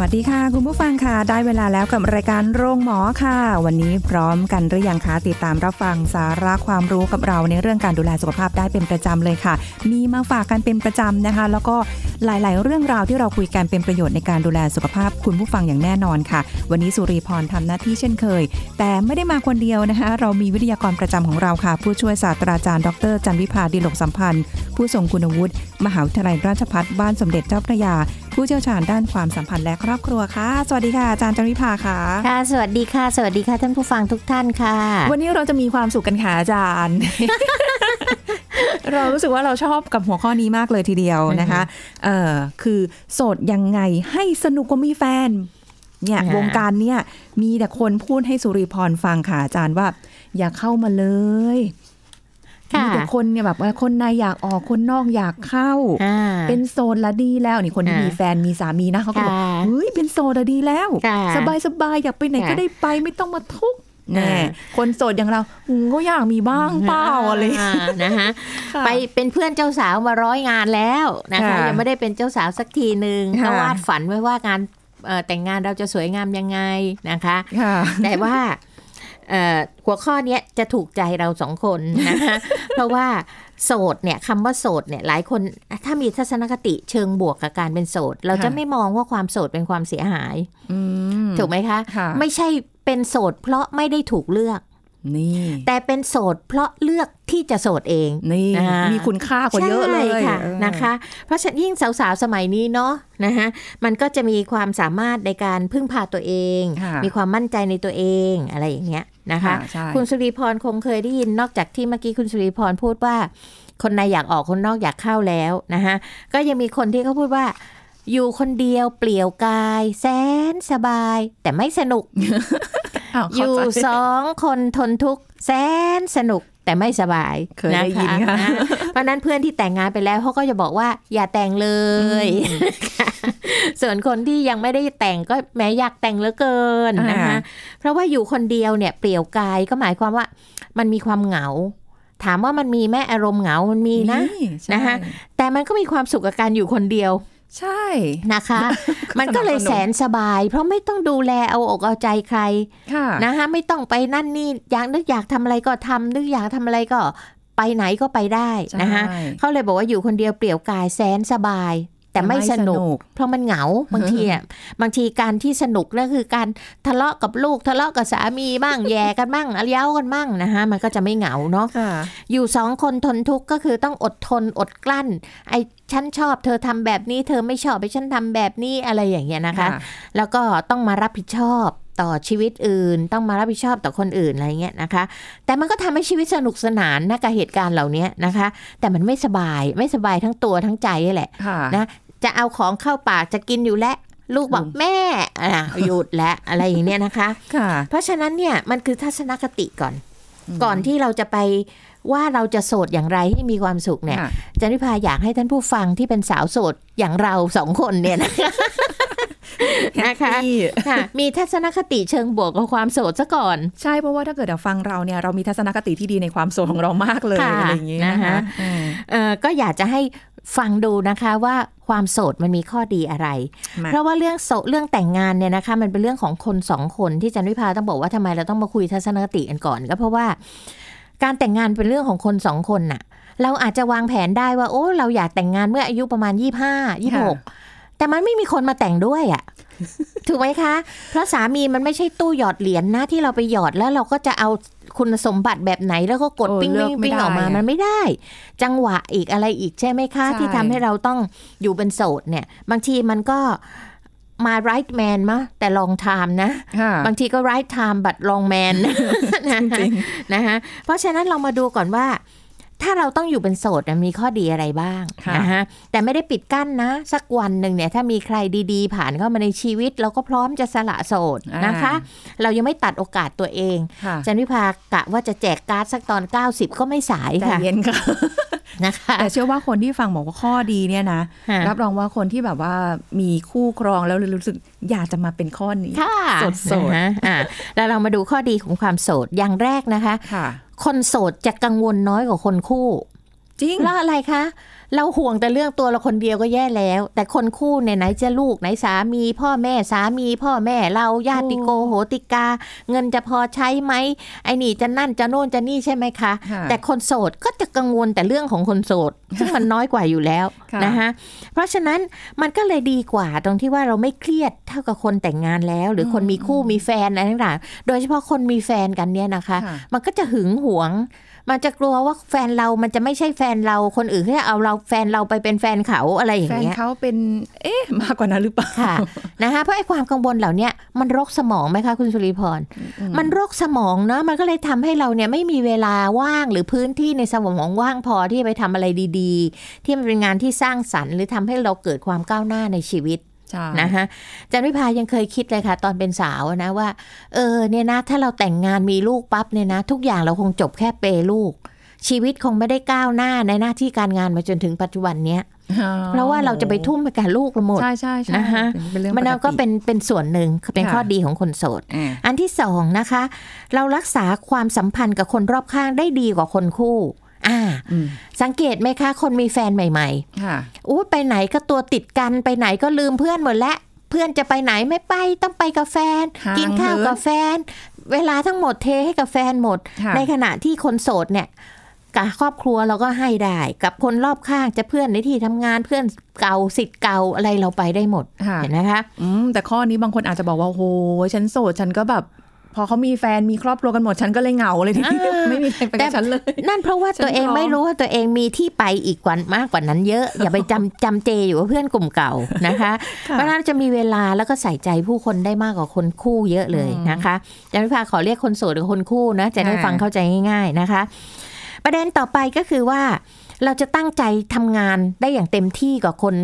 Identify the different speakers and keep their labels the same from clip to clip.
Speaker 1: วัสดีค่ะ คุณผู้ฟังค่ะ ได้เวลาแล้วกับรายการโรงหมอค่ะ วันนี้พร้อมกันหรือยังคะติดตามรับฟังสาระความรู้กับเราในเรื่องการดูแลสุขภาพได้เป็นประจำเลยค่ะ มีมาฝากกันเป็นประจำนะคะ แล้วก็หลาย ๆ เรื่องราวที่เราคุยกันเป็นประโยชน์ในการดูแลสุขภาพคุณผู้ฟังอย่างแน่นอนค่ะ วันนี้สุริพรทำหน้าที่เช่นเคย แต่ไม่ได้มาคนเดียวนะคะ เรามีวิทยากรประจำของเราค่ะ ผู้ช่วยศาสตราจารย์ดรจันวิพาดีหลกสัมพันธ์ ผู้ทรงคุณวุฒิมหาวิทยาลัยราชภัฏบ้านสมเด็จเจ้าพระยา ผู้เชี่ยวชาญด้านความสัมพันธ์และครอบครัวค่ะ สวัสดีค่ะอาจารย์จันวิภาค่ะ
Speaker 2: ค่ะ สวัสดีค่ะ สวัสดีค่ะท่านผู้ฟังทุกท่านค่ะ
Speaker 1: วันนี้เราจะมีความสุขกันค่ะอาจารย์ เรารู้สึกว่าเราชอบกับหัวข้อนี้มากเลยทีเดียวนะคะ เอ่อคือโสดยังไงให้สนุกกว่ามีแฟน เนี่ย
Speaker 2: อ่าว
Speaker 1: งการเนี่ยมีแต่คนพูดให้สุริพรฟังค่ะอาจารย์ว่า อย่าเข้ามาเลย
Speaker 2: ค่ะ
Speaker 1: มีแต่คนเนี่ยแบบว่าคนในอยากออกคนนอกอยากเข้า
Speaker 2: อ่า
Speaker 1: เป็นโซนละดีแล้วนี่คนที่
Speaker 2: อ่ามี
Speaker 1: มีแฟนมีสามีนะเขาก็บอก
Speaker 2: ค่ะ
Speaker 1: เฮ้ยเป็นโซนละดีแล้ว
Speaker 2: ค่ะ
Speaker 1: สบายสบายอยากไปไหน
Speaker 2: ค่ะ
Speaker 1: ก็ได้ไปไม่ต้องมาทุกข์แน่
Speaker 2: อ่า
Speaker 1: คนโสดอย่างเราอืมก็อยากมีบ้างเปล่าอะไรา
Speaker 2: นะคะ
Speaker 1: ค่ะ
Speaker 2: ไปเป็นเพื่อนเจ้าสาวมาร้อยงานแล้วนะคะ
Speaker 1: ค่ะ
Speaker 2: ยังไม่ได้เป็นเจ้าสาวสักทีหนึ่ง
Speaker 1: ค่ะ
Speaker 2: ก็วาดฝันไว้ว่างานเอ่อแต่งงานเราจะสวยงามยังไงนะคะ
Speaker 1: ค่ะ
Speaker 2: แต่ว่าเอ่อ หัวข้อเนี้ยจะถูกใจเราสองคนนะคะเพราะว่าโสดเนี่ยคำว่าโสดเนี่ยหลายคนถ้ามีทัศนคติเชิงบวกกับการเป็นโสด เราจะ
Speaker 1: ค่ะ
Speaker 2: ไม่มองว่าความโสดเป็นความเสียหาย
Speaker 1: อืม
Speaker 2: ถูกไหมคะ
Speaker 1: ค่ะ
Speaker 2: ไม่ใช่เป็นโสดเพราะไม่ได้ถูกเลือก
Speaker 1: นี่
Speaker 2: แต่เป็นโสดเพราะเลือกที่จะโสดเอง
Speaker 1: นี่
Speaker 2: อ่ามี
Speaker 1: มีคุณค่ากว่าเยอะเลย
Speaker 2: ใช่ค่ะ
Speaker 1: เออ
Speaker 2: นะคะ เพราะฉะนั้นยิ่งสาวๆสมัยนี้เนาะนะคะมันก็จะมีความสามารถในการพึ่งพาตัวเอง
Speaker 1: ค่ะ
Speaker 2: มีความมั่นใจในตัวเองอะไรอย่างเงี้ยนะคะ
Speaker 1: ใช่
Speaker 2: คุณสุริพรคงเคยได้ยินนอกจากที่เมื่อกี้คุณสุริพรพูดว่า คนในอยากออกคนนอกอยากเข้าแล้วนะคะก็ยังมีคนที่เขาพูดว่าอยู่คนเดียวเปลี่ยวกาย แสนสบาย แต่ไม่สนุก
Speaker 1: อ้าว
Speaker 2: อยู่
Speaker 1: เข้าใจ
Speaker 2: สองคนทนทุกข์แสนสนุกแต่ไม่สบาย
Speaker 1: เคยได้ยินค่ะ
Speaker 2: นเพราะฉะนั้นเพื่อนที่แต่งงานไปแล้วเขาก็จะบอกว่าอย่าแต่งเลย ส่วนคนที่ยังไม่ได้แต่งก็แม้อยากแต่งเหลือเกินนะคะ
Speaker 1: อ่า
Speaker 2: เพราะว่าอยู่คนเดียวเนี่ยเปลี่ยวกายก็หมายความว่า มันมีความเหงา ถามว่ามันมีแม่อารมณ์เหงามันมีนะ
Speaker 1: ใช่
Speaker 2: นะคะแต่มันก็มีความสุขกับการอยู่คนเดียว
Speaker 1: ใช่
Speaker 2: นะคะ มันก็เลยแสนสบาย เพราะไม่ต้องดูแลเอาอกเอาใจใคร
Speaker 1: ค่ะ
Speaker 2: นะคะไม่ต้องไปนั่นนี่อยากนึกอยากทำอะไรก็ทำนึกอยากทำอะไรก็ไปไหนก็ไปได้นะคะ
Speaker 1: ใช่
Speaker 2: เขาเลยบอกว่าอยู่คนเดียวเปลี่ยวกายแสนสบาย แต่ไม่สนุก เพราะมันเหงาบางทีอะบางทีการที่สนุกนั่นคือการทะเลาะกับลูกทะเลาะกับสามีบ้างแย่กันบ้างเย้ากันบ้างนะคะมันก็จะไม่เหงาเนาะ
Speaker 1: ค่ะ
Speaker 2: อยู่สองคนทนทุกข์ก็คือต้องอดทนอดกลั้น ไอ้ฉันชอบเธอทำแบบนี้ เธอไม่ชอบไอ้ฉันทำแบบนี้อะไรอย่างเงี้ยนะคะ แล้วก็ต้องมารับผิดชอบ ต่อชีวิตอื่น ต้องมารับผิดชอบต่อคนอื่นอะไรเงี้ยนะคะ แต่มันก็ทำให้ชีวิตสนุกสนานนะกับเหตุการณ์เหล่านี้นะคะ แต่มันไม่สบายไม่สบายทั้งตัวทั้งใจนี่แหละ
Speaker 1: ค่ะ
Speaker 2: นะจะเอาของเข้าปากจะกินอยู่แล้วลูกบอก
Speaker 1: อืม
Speaker 2: แม่อะหยุดแล้วอะไรอย่างเนี้ยนะคะ
Speaker 1: ค่ะ
Speaker 2: เพราะฉะนั้นเนี่ยมันคือทัศนคติก่อน ก่อนที่เราจะไปว่าเราจะโสดอย่างไรให้มีความสุขเนี่ย
Speaker 1: ค่ะ
Speaker 2: จันวิพาอยากให้ท่านผู้ฟังที่เป็นสาวโสดอย่างเราสองคนเนี่ยนะคะ นะคะ
Speaker 1: แฮปปี้
Speaker 2: ค่ะ มีทัศนคติเชิงบวกกับความโสดซะก่อน
Speaker 1: ใช่เพราะว่าถ้าเกิดเราฟังเราเนี่ยเรามีทัศนคติที่ดีในความโสดของเรามากเลย
Speaker 2: ค่ะ
Speaker 1: อะไรอย่างงี้นะ
Speaker 2: นะคะ
Speaker 1: คะอืม
Speaker 2: เอ่อก็อยากจะให้ฟังดูนะคะว่าความโสดมันมีข้อดีอะไร
Speaker 1: มา
Speaker 2: เพราะว่าเรื่องโสดเรื่องแต่งงานเนี่ยนะคะ มันเป็นเรื่องของคนสองคนที่จันวิพาต้องบอกว่าทำไมเราต้องมาคุยทัศนคติกันก่อนก็เพราะว่า การแต่งงานเป็นเรื่องของคนสองคนน่ะ เราอาจจะวางแผนได้ว่า โอ้ เราอยากแต่งงานเมื่ออายุประมาณยี่ห้ายี่หก แต่มันไม่มีคนมาแต่งด้วยอะ ถูกไหมคะ เพราะสามีมันไม่ใช่ตู้หยอดเหรียญนะที่เราไปหยอดแล้วเราก็จะเอาคุณสมบัติแบบไหนแล้วก็กด
Speaker 1: โอ้
Speaker 2: ปิ้ง
Speaker 1: เลื
Speaker 2: ปิ้
Speaker 1: อก
Speaker 2: ง
Speaker 1: ไม่
Speaker 2: ปิ้งออกมา
Speaker 1: ได้อะ
Speaker 2: มันไม่ได้ จังหวะอีกอะไรอีกใช่ไหมคะ
Speaker 1: ใช่
Speaker 2: ที่ทำให้เราต้องอยู่เป็นโสดเนี่ย บางทีมันก็มา right man มะแต่ long time นะ
Speaker 1: ค่ะ
Speaker 2: บางทีก็ right time but long man นะ
Speaker 1: จริง
Speaker 2: นะคะเพราะฉะนั้นเรามาดูก่อนว่า ถ้าเราต้องอยู่เป็นโสดน่ะมีข้อดีอะไรบ้าง
Speaker 1: ค่ะ
Speaker 2: นะฮะแต่ไม่ได้ปิดกั้นนะ สักวันหนึ่งเนี่ยถ้ามีใครดีๆ ผ่านเข้ามาในชีวิต เราก็พร้อมจะสละโสดนะคะ เรายังไม่ตัดโอกาสตัวเอง
Speaker 1: ค่ะ
Speaker 2: จันวิภากะว่าจะแจกการ์ดสักตอน 90 ก็ไม่สาย
Speaker 1: ใจ
Speaker 2: ค่ะ
Speaker 1: เย็นค่ะ
Speaker 2: นะคะ
Speaker 1: แต่เชื่อว่าคนที่ฟังบอกว่าข้อดีเนี่ยนะ
Speaker 2: ค่ะ
Speaker 1: รับรองว่าคนที่แบบว่ามีคู่ครองแล้วรู้สึกอยากจะมาเป็นข้อนี้
Speaker 2: ค่ะ
Speaker 1: โสดๆ
Speaker 2: นะคะอ่าแล้วเรามาดูข้อดีของความโสดอย่างแรกนะ
Speaker 1: คะ
Speaker 2: คนโสดจะกังวลน้อยกว่าคนคู่
Speaker 1: จริง
Speaker 2: แล้วอะไรคะ เราห่วงแต่เรื่องตัวเราคนเดียวก็แย่แล้ว แต่คนคู่เนี่ยไหนจะลูกไหนสามีพ่อแม่สามีพ่อแม่เราญาติโกโหติกา เงินจะพอใช้ไหมไอ้นี่จะนั่นจะโน่นจะนี่ใช่ไหมคะ
Speaker 1: ค่ะ
Speaker 2: แต่คนโสดก็จะกังวลแต่เรื่องของคนโสด ซึ่งมันน้อยกว่าอยู่แล้ว
Speaker 1: ค่ะ
Speaker 2: นะคะเพราะฉะนั้นมันก็เลยดีกว่าตรงที่ว่าเราไม่เครียดเท่ากับคนแต่งงานแล้ว หรือคนมีคู่มีแฟนอะไรต่างๆโดยเฉพาะคนมีแฟนกันเนี่ยนะคะ
Speaker 1: ค่ะ
Speaker 2: มันก็จะหึงหวง มันจะกลัวว่าแฟนเรามันจะไม่ใช่แฟนเราคนอื่นเขาจะเอาเราแฟนเราไปเป็นแฟนเขาอะไรอย่าง
Speaker 1: แฟน
Speaker 2: เงี้ย
Speaker 1: เขาเป็น เอ๊ะมากกว่านั้นหรือเปล่า
Speaker 2: ค่ะนะคะเพราะไอ้ความกังวลเหล่าเนี้ยมันรกสมองไหมคะคุณสุริพร มันรกสมองเนาะมันก็เลยทำให้เราเนี่ยไม่มีเวลาว่างหรือพื้นที่ในสมองว่างพอที่จะไปทำอะไรดี ๆ ที่มันเป็นงานที่สร้างสรรค์ หรือทำให้เราเกิดความก้าวหน้าในชีวิต
Speaker 1: ใช่
Speaker 2: นะคะจันวิพายังเคยคิดเลยค่ะ ตอนเป็นสาวนะว่า เออเนี่ยนะ ถ้าเราแต่งงานมีลูกปั๊บเนี่ยนะ ทุกอย่างเราคงจบแค่เปย์ลูก ชีวิตคงไม่ได้ก้าวหน้าในหน้าที่การงานมาจนถึงปัจจุบันเนี้ย
Speaker 1: อ๋อ
Speaker 2: เพราะว่าเราจะไปทุ่มไปกับลูกเราหมด
Speaker 1: ใช่ใช่ใช่
Speaker 2: นะคะ
Speaker 1: เป็นเรื่อง
Speaker 2: มัน
Speaker 1: ปกติ
Speaker 2: ก็เป็นเป็นส่วนหนึ่งเป็น
Speaker 1: ค่ะ
Speaker 2: ข้อดีของคนโสด
Speaker 1: อ่า
Speaker 2: อันที่สองนะคะ เรารักษาความสัมพันธ์กับคนรอบข้างได้ดีกว่าคนคู่ อ่า
Speaker 1: อืม
Speaker 2: สังเกตไหมคะ คนมีแฟนใหม่
Speaker 1: ค่ะ
Speaker 2: ๆอู้ไปไหนก็ตัวติดกันไปไหนก็ลืมเพื่อนหมดแล้วเพื่อนจะไปไหนไม่ไปต้องไปกับแฟน
Speaker 1: ห่าง
Speaker 2: กินข้าว
Speaker 1: เหิน
Speaker 2: กับแฟน เวลาทั้งหมดเทให้กับแฟนหมด
Speaker 1: ค่ะ
Speaker 2: ในขณะที่คนโสดเนี่ยกับครอบครัวเราก็ให้ได้ กับคนรอบข้างจะเพื่อนในที่ทำงานเพื่อนเก่าสิทธิ์เก่าอะไรเราไปได้หมด
Speaker 1: ค่ะ
Speaker 2: เห็นไหมคะ
Speaker 1: อืมแต่ข้อนี้บางคนอาจจะบอกว่าโอ้โหฉันโสดฉันก็แบบ พอเขามีแฟนมีครอบครัวกันหมดฉันก็เลยเหงาเลยทีนี้
Speaker 2: อ่า
Speaker 1: ไม่มีใครไปกับฉันเลย
Speaker 2: นั่นเพราะว่า
Speaker 1: ฉัน
Speaker 2: ตัวเอง
Speaker 1: พร้อม
Speaker 2: ไม่รู้ว่าตัวเองมีที่ไปอีกกว่ามากกว่านั้นเยอะ อย่าไปจำจำเจอยู่ว่าเพื่อนกลุ่มเก่านะคะ
Speaker 1: ค่ะ
Speaker 2: เพราะฉะนั้นจะมีเวลาแล้วก็ใส่ใจผู้คนได้มากกว่าคนคู่เยอะเลยนะคะจันพิพาขอเรียกคนโสดหรือคนคู่นะจะได้
Speaker 1: ค่ะ
Speaker 2: ฟังเข้าใจง่าย ๆนะคะ ประเด็นต่อไปก็คือว่าเราจะตั้งใจทำงานได้อย่างเต็มที่กว่าคน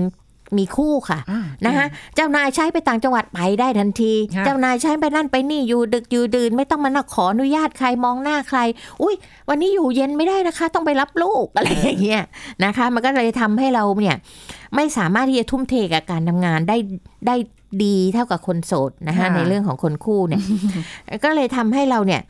Speaker 2: มีคู่ค่ะ
Speaker 1: อ่า
Speaker 2: นะคะเจ้านายใช้ไปต่างจังหวัดไปได้ทันที
Speaker 1: ค่ะ
Speaker 2: เจ้านายใช้ไปนั่นไปนี่อยู่ดึกอยู่ดื่น ไม่ต้องมานักขออนุญาตใครมองหน้าใคร อุ้ยวันนี้อยู่เย็นไม่ได้นะคะ ต้องไปรับลูกอะไรอย่างเงี้ยนะคะ มันก็เลยทำให้เราเนี่ยไม่สามารถที่จะทุ่มเทกับการทำงานได้ได้ ดีเท่ากับคนโสดนะคะ
Speaker 1: ค่ะ
Speaker 2: ในเรื่องของคนคู่เนี่ยก็เลยทำให้เราเนี่ย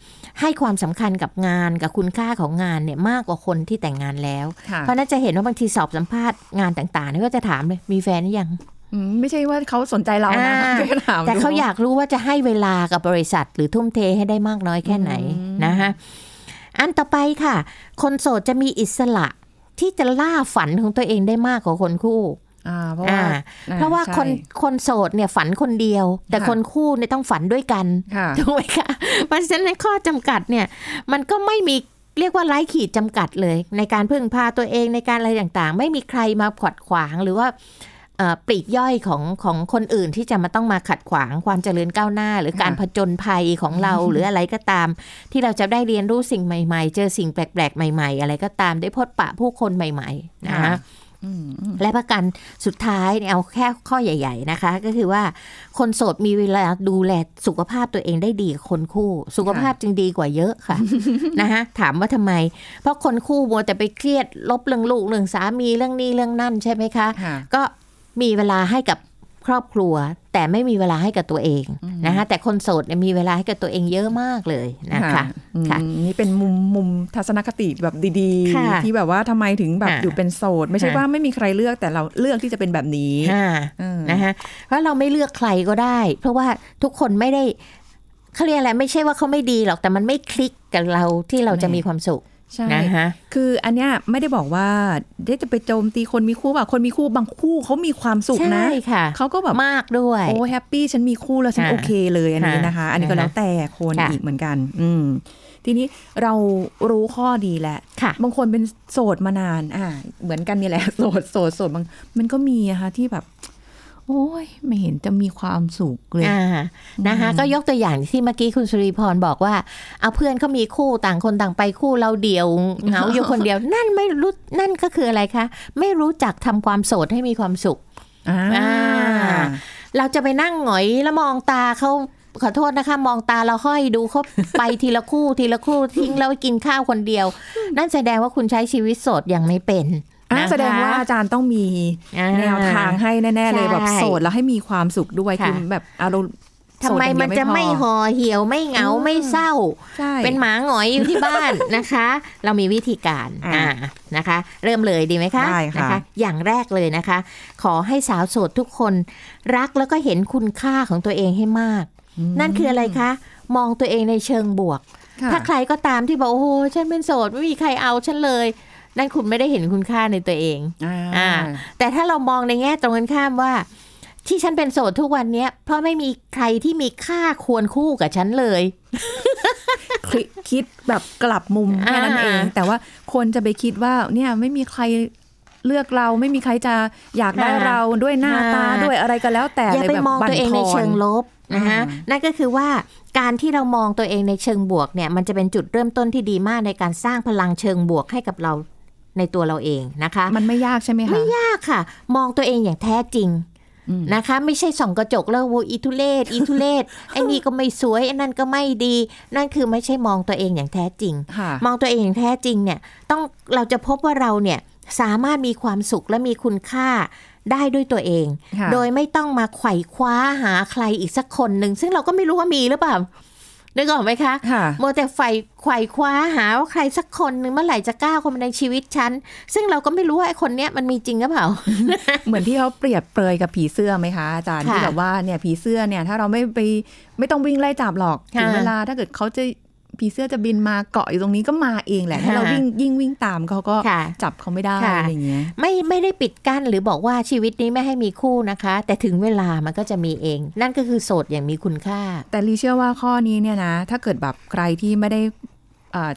Speaker 2: ให้ความสำคัญกับงานกับคุณค่าของงานเนี่ยมากกว่าคนที่แต่งงานแล้ว
Speaker 1: ค่ะ
Speaker 2: เพราะน่าจะเห็นว่าบางทีสอบสัมภาษณ์งานต่างๆเนี่ยก็จะถามเลยมีแฟนหรือยัง
Speaker 1: อืมไม่ใช่ว่าเขาสนใจเรานะ
Speaker 2: อ่า
Speaker 1: แค่ถาม
Speaker 2: แต่เขา
Speaker 1: ดู
Speaker 2: อยากรู้ว่าจะให้เวลากับบริษัท หรือทุ่มเทให้ได้มากน้อยแค่ไหน
Speaker 1: อืม
Speaker 2: นะคะอันต่อไปค่ะ คนโสดจะมีอิสระที่จะล่าฝันของตัวเองได้มากกว่าคนคู่
Speaker 1: อ่า เพราะว่า
Speaker 2: อ่า
Speaker 1: อ่
Speaker 2: เพราะว่า
Speaker 1: ใช่
Speaker 2: คนคนโสดเนี่ยฝันคนเดียว แต่
Speaker 1: ค่ะ
Speaker 2: คนคู่เนี่ยต้องฝันด้วยกัน
Speaker 1: ค่ะ
Speaker 2: ถูกไหมคะเพราะฉะนั้นในข้อจำกัดเนี่ยมันก็ไม่มีเรียกว่าไร้ขีดจำกัดเลย ในการพึ่งพาตัวเองในการอะไรต่างๆ ไม่มีใครมาขัดขวางหรือว่าเอ่อปลีกย่อยของของคนอื่นที่จะมาต้องมาขัดขวางความเจริญก้าวหน้า หรือการ
Speaker 1: ค่ะ
Speaker 2: ผจญภัยของเราหรืออะไรก็ตาม ที่เราจะได้เรียนรู้สิ่งใหม่ ๆ เจอสิ่งแปลกๆ ใหม่ ๆ อะไรก็ตามได้พบปะผู้คนใหม่ ๆ นะคะ
Speaker 1: อืมอืม
Speaker 2: และประกันสุดท้ายเนี่ยเอาแค่ข้อใหญ่ ๆ นะคะ ก็คือว่าคนโสดมีเวลาดูแลสุขภาพตัวเองได้ดีกว่าคนคู่ สุขภาพจึงดีกว่าเยอะค่ะนะคะถามว่าทำไม เพราะคนคู่มัวแต่ไปเครียดลบเรื่องลูกเรื่องสามีเรื่องนี้เรื่องนั่นใช่ไหมคะ
Speaker 1: ค่ะ
Speaker 2: ก็มีเวลาให้กับครอบครัว แต่ไม่มีเวลาให้กับตัวเองนะคะแต่คนโสดเนี่ยมีเวลาให้กับตัวเองเยอะมากเลยนะคะ
Speaker 1: อืม
Speaker 2: ค่ะ
Speaker 1: นี่เป็นมุมมุมทัศนคติแบบดี
Speaker 2: ค่ะ
Speaker 1: ๆที่แบบว่าทำไมถึงแบบ
Speaker 2: ค่ะ
Speaker 1: อยู่เป็นโสด ไม่ใช่
Speaker 2: ค่ะ
Speaker 1: ว่าไม่มีใครเลือกแต่เราเลือกที่จะเป็นแบบนี้
Speaker 2: อ่า
Speaker 1: เออ
Speaker 2: นะคะเพราะเราไม่เลือกใครก็ได้ เพราะว่าทุกคนไม่ได้เขาเรียกอะไรไม่ใช่ว่าเขาไม่ดีหรอกแต่มันไม่คลิกกับเราที่เราจะมีความสุข
Speaker 1: ใช่
Speaker 2: นะคะ
Speaker 1: คืออันเนี้ยไม่ได้บอกว่าเดี๋ยวจะไปโจมตีคนมีคู่แบบคนมีคู่บางคู่เขามีความสุขนะ
Speaker 2: ใช่ค่ะ
Speaker 1: เขาก็แบบ
Speaker 2: มากด้วย
Speaker 1: โอ้แฮปปี้ฉันมีคู่แล้วฉัน
Speaker 2: ค่ะ
Speaker 1: โอเคเลยอันนี้นะคะ
Speaker 2: ค่ะ
Speaker 1: อันนี้ก็
Speaker 2: ค่ะ
Speaker 1: แล้วแต่คน
Speaker 2: ค่ะ
Speaker 1: อีกเหมือนกัน อืมทีนี้เรารู้ข้อดีแหละ
Speaker 2: ค่ะ
Speaker 1: บางคนเป็นโสดมานาน อ่า เหมือนกันนี่แหละโสดโสดโสดบางมันก็มีอะค่ะที่แบบ โอ้ยไม่เห็นจะมีความสุขเลย
Speaker 2: อ่านะคะก็ยกตัวอย่างที่เมื่อกี้คุณสุริพรบอกว่า เอาเพื่อนเขามีคู่ต่างคนต่างไปคู่เราเดียวเหงาอยู่คนเดียว นั่นไม่รู้นั่นก็คืออะไรคะ ไม่รู้จักทำความโสดให้มีความสุข
Speaker 1: อ่า
Speaker 2: อ่าเราจะไปนั่งหงอยแล้วมองตาเขาขอโทษนะคะ มองตาเราห้อยดูเขาไปทีละคู่ทีละคู่ทิ้งแล้วกินข้าวคนเดียว นั่นแสดงว่าคุณใช้ชีวิตโสดยังไม่เป็น
Speaker 1: อะ
Speaker 2: นะคะ
Speaker 1: แสดงว่าอาจารย์ต้องมี
Speaker 2: อ่า
Speaker 1: แนวทางให้แน่ ๆ เลย
Speaker 2: ใช่
Speaker 1: แบบโสดแล้วให้มีความสุขด้วย
Speaker 2: ค่ะ
Speaker 1: คือแบบอารมณ์
Speaker 2: ทำไมมันจะไม่
Speaker 1: โสดอย่างเดียว
Speaker 2: ห่อเหี่ยวไม่เหงา
Speaker 1: อืม
Speaker 2: ไม่เศร้า
Speaker 1: ใช่
Speaker 2: เป็นหมาหงอยอยู่ที่บ้านนะคะ เรามีวิธีการ
Speaker 1: อ่า
Speaker 2: อ่านะคะ เริ่มเลยดีไหมคะ
Speaker 1: ได้ค่ะ
Speaker 2: นะคะอย่างแรกเลยนะคะ ขอให้สาวโสดทุกคนรักแล้วก็เห็นคุณค่าของตัวเองให้มาก นั่นคืออะไรคะ มองตัวเองในเชิงบวก
Speaker 1: ค่ะ
Speaker 2: ถ้าใครก็ตามที่บอกโอ้โหฉันเป็นโสดไม่มีใครเอาฉันเลย นั่นคุณไม่ได้เห็นคุณค่าในตัวเอง
Speaker 1: อ่า
Speaker 2: อ่าแต่ถ้าเรามองในแง่ตรงกันข้ามว่า ที่ฉันเป็นโสดทุกวันเนี้ย เพราะไม่มีใครที่มีค่าควรคู่กับฉันเลย
Speaker 1: คิดคิดแบบกลับมุมแค่นั้นเอง
Speaker 2: อ่า
Speaker 1: แต่ว่าคนจะไปคิดว่า เนี่ยไม่มีใครเลือกเราไม่มีใครจะอยากได้
Speaker 2: อ่า
Speaker 1: เราด้วยหน้าตา
Speaker 2: อ่า
Speaker 1: ด้วยอะไรก็แล้วแต่
Speaker 2: อย่า
Speaker 1: เลย
Speaker 2: ไป
Speaker 1: แบบ
Speaker 2: มอง
Speaker 1: บั่น
Speaker 2: ตัวเอง
Speaker 1: ท
Speaker 2: ใน
Speaker 1: อ
Speaker 2: เชิ
Speaker 1: น
Speaker 2: งลบนะคะ
Speaker 1: อ่า
Speaker 2: นั่นก็คือว่าการที่เรามองตัวเองในเชิงบวกเนี่ย มันจะเป็นจุดเริ่มต้นที่ดีมากในการสร้างพลังเชิงบวกให้กับเรา ในตัวเราเองนะคะ
Speaker 1: มันไม่ยากใช่ไหมคะ
Speaker 2: ยากค่ะ มองตัวเองอย่างแท้จริง
Speaker 1: อืม
Speaker 2: นะคะ ไม่ใช่ส่องกระจกแล้วโวอีทุเลศอีทุเลศไอ้นี่ก็ไม่สวยไอ้นั่นก็ไม่ดี นั่นคือไม่ใช่มองตัวเองอย่างแท้จริง
Speaker 1: ค่ะ
Speaker 2: มองตัวเองอย่างแท้จริงเนี่ยต้องเราจะพบว่าเราเนี่ยสามารถมีความสุขและมีคุณค่าได้ด้วยตัวเอง
Speaker 1: ค่ะ
Speaker 2: โดยไม่ต้องมาไขว่คว้าหาใครอีกสักคนหนึ่ง ซึ่งเราก็ไม่รู้ว่ามีหรือเปล่า นึกออกไหมคะ
Speaker 1: ค่ะ
Speaker 2: โมวแต่ไฟไขว่คว้าหาว่าใครสักคนหนึ่งเมื่อไหร่จะก้าวเข้ามาในชีวิตฉัน ซึ่งเราก็ไม่รู้ว่าไอ้คนเนี้ยมันมีจริงหรือเปล่า
Speaker 1: เหมือนที่เขาเปรียบเปรยกับผีเสื้อไหมคะอาจารย์
Speaker 2: ค่ะ
Speaker 1: ที่แบบว่าเนี่ยผีเสื้อเนี่ยถ้าเราไม่ไปไม่ต้องวิ่งไล่จับหรอก
Speaker 2: ค่ะ
Speaker 1: ถึงเวลาถ้าเกิดเขาจะ ผีเสื้อจะบินมาเกาะอยู่ตรงนี้ก็มาเองแหละถ้าเรา
Speaker 2: ค่ะ
Speaker 1: วิ่งยิ่งวิ่งตามเขาก็
Speaker 2: ค่ะ
Speaker 1: จับเขาไม่ได้
Speaker 2: ค่ะ
Speaker 1: อะไรอย่างเงี้ย
Speaker 2: ไม่ไม่ได้ปิดกั้นหรือบอกว่าชีวิตนี้ไม่ให้มีคู่นะคะ แต่ถึงเวลามันก็จะมีเอง นั่นก็คือโสดอย่างมีคุณค่า
Speaker 1: แต่ลีเชื่อว่าข้อนี้เนี่ยนะ ถ้าเกิดแบบใครที่ไม่ได้อ่า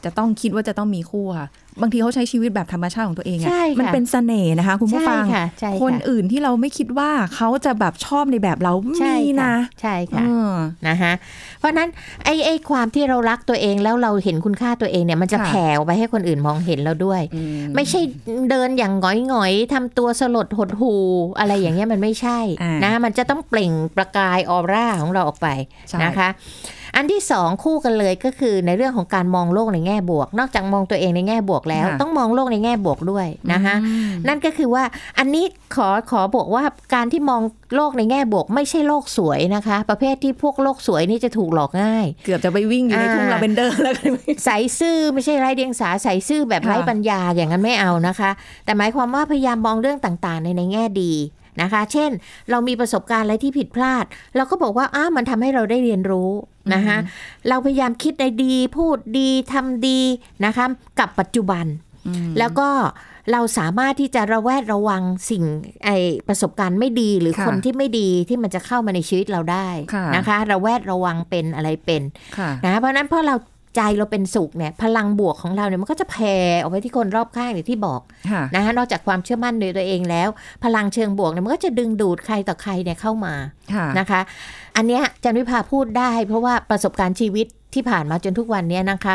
Speaker 1: จะต้องคิดว่าจะต้องมีคู่ค่ะ บางทีเขาใช้ชีวิตแบบธรรมชาติของตัวเองอะ
Speaker 2: ใช่ค่ะ
Speaker 1: มันเป็นเสน่ห์นะคะ คุณผู้
Speaker 2: ใช่
Speaker 1: ฟัง
Speaker 2: ค่ะใช่ค่ะ
Speaker 1: คนอื่นที่เราไม่คิดว่าเขาจะแบบชอบในแบบเรา
Speaker 2: ใช่
Speaker 1: มี
Speaker 2: ค่ะ
Speaker 1: นะ
Speaker 2: ใช่ค่ะ
Speaker 1: เออ
Speaker 2: นะคะเพราะฉะนั้นไอ้ไอ้ความที่เรารักตัวเองแล้วเราเห็นคุณค่าตัวเองเนี่ยมันจะ
Speaker 1: ค่ะ
Speaker 2: แผ่ออกไปให้คนอื่นมองเห็นเราด้วย
Speaker 1: อื
Speaker 2: ไม่ใช่เดินอย่างหงอยๆทำตัวสลดหดหูอะไรอย่างเงี้ยมันไม่ใช่
Speaker 1: อ่าน
Speaker 2: นะมันจะต้องเปล่งประกายออร่าของเราออกไป
Speaker 1: ใช่
Speaker 2: นะคะ อันที่สองคู่กันเลยก็คือในเรื่องของการมองโลกในแง่บวก นอกจากมองตัวเองในแง่บวกแล้ว
Speaker 1: ค่ะ
Speaker 2: ต้องมองโลกในแง่บวกด้วยนะคะ
Speaker 1: อืม
Speaker 2: นั่นก็คือว่าอันนี้ขอขอบอกว่าการที่มองโลกในแง่บวก ไม่ใช่โลกสวยนะคะ ประเภทที่พวกโลกสวยนี่จะถูกหลอกง่าย
Speaker 1: เกือบจะไปวิ่งอยู่ในทุ่ง
Speaker 2: อ่า
Speaker 1: ลาเวนเดอร์แล้วกัน
Speaker 2: ใส่ซื่อไม่ใช่ไร้เดียงสาใส่ซื่อแบบ
Speaker 1: ค่ะ
Speaker 2: ไร้ปัญญาอย่างนั้นไม่เอานะคะ แต่หมายความว่าพยายามมองเรื่องต่างๆ ในในแง่ดี นะคะ เช่น เรามีประสบการณ์อะไรที่ผิดพลาด เราก็บอกว่าอ้าวมันทำให้เราได้เรียนรู้นะคะเราพยายามคิดในดี พูดดีทำดีนะคะกับปัจจุบัน แล้วก็เราสามารถที่จะระแวดระวังสิ่งไอประสบการณ์ไม่ดีหรือ
Speaker 1: ค่ะ
Speaker 2: คนที่ไม่ดีที่มันจะเข้ามาในชีวิตเราได้
Speaker 1: ค่ะ
Speaker 2: นะคะ ระแวดระวังเป็นอะไรเป็น
Speaker 1: ค่ะ
Speaker 2: นะเพราะฉะนั้นพอเรา ใจเราเป็นสุขเนี่ยพลังบวกของเราเนี่ยมันก็จะแผ่ออกไปที่คนรอบข้างอย่างที่บอก
Speaker 1: ค่ะ
Speaker 2: นะคะนอกจากความเชื่อมั่นในตัวเองแล้ว พลังเชิงบวกเนี่ยมันก็จะดึงดูดใครต่อใครเนี่ยเข้ามา
Speaker 1: ค่ะ
Speaker 2: นะคะ อันเนี้ยจันวิภาพูดได้ เพราะว่าประสบการณ์ชีวิต ที่ผ่านมาจนทุกวันเนี้ยนะคะ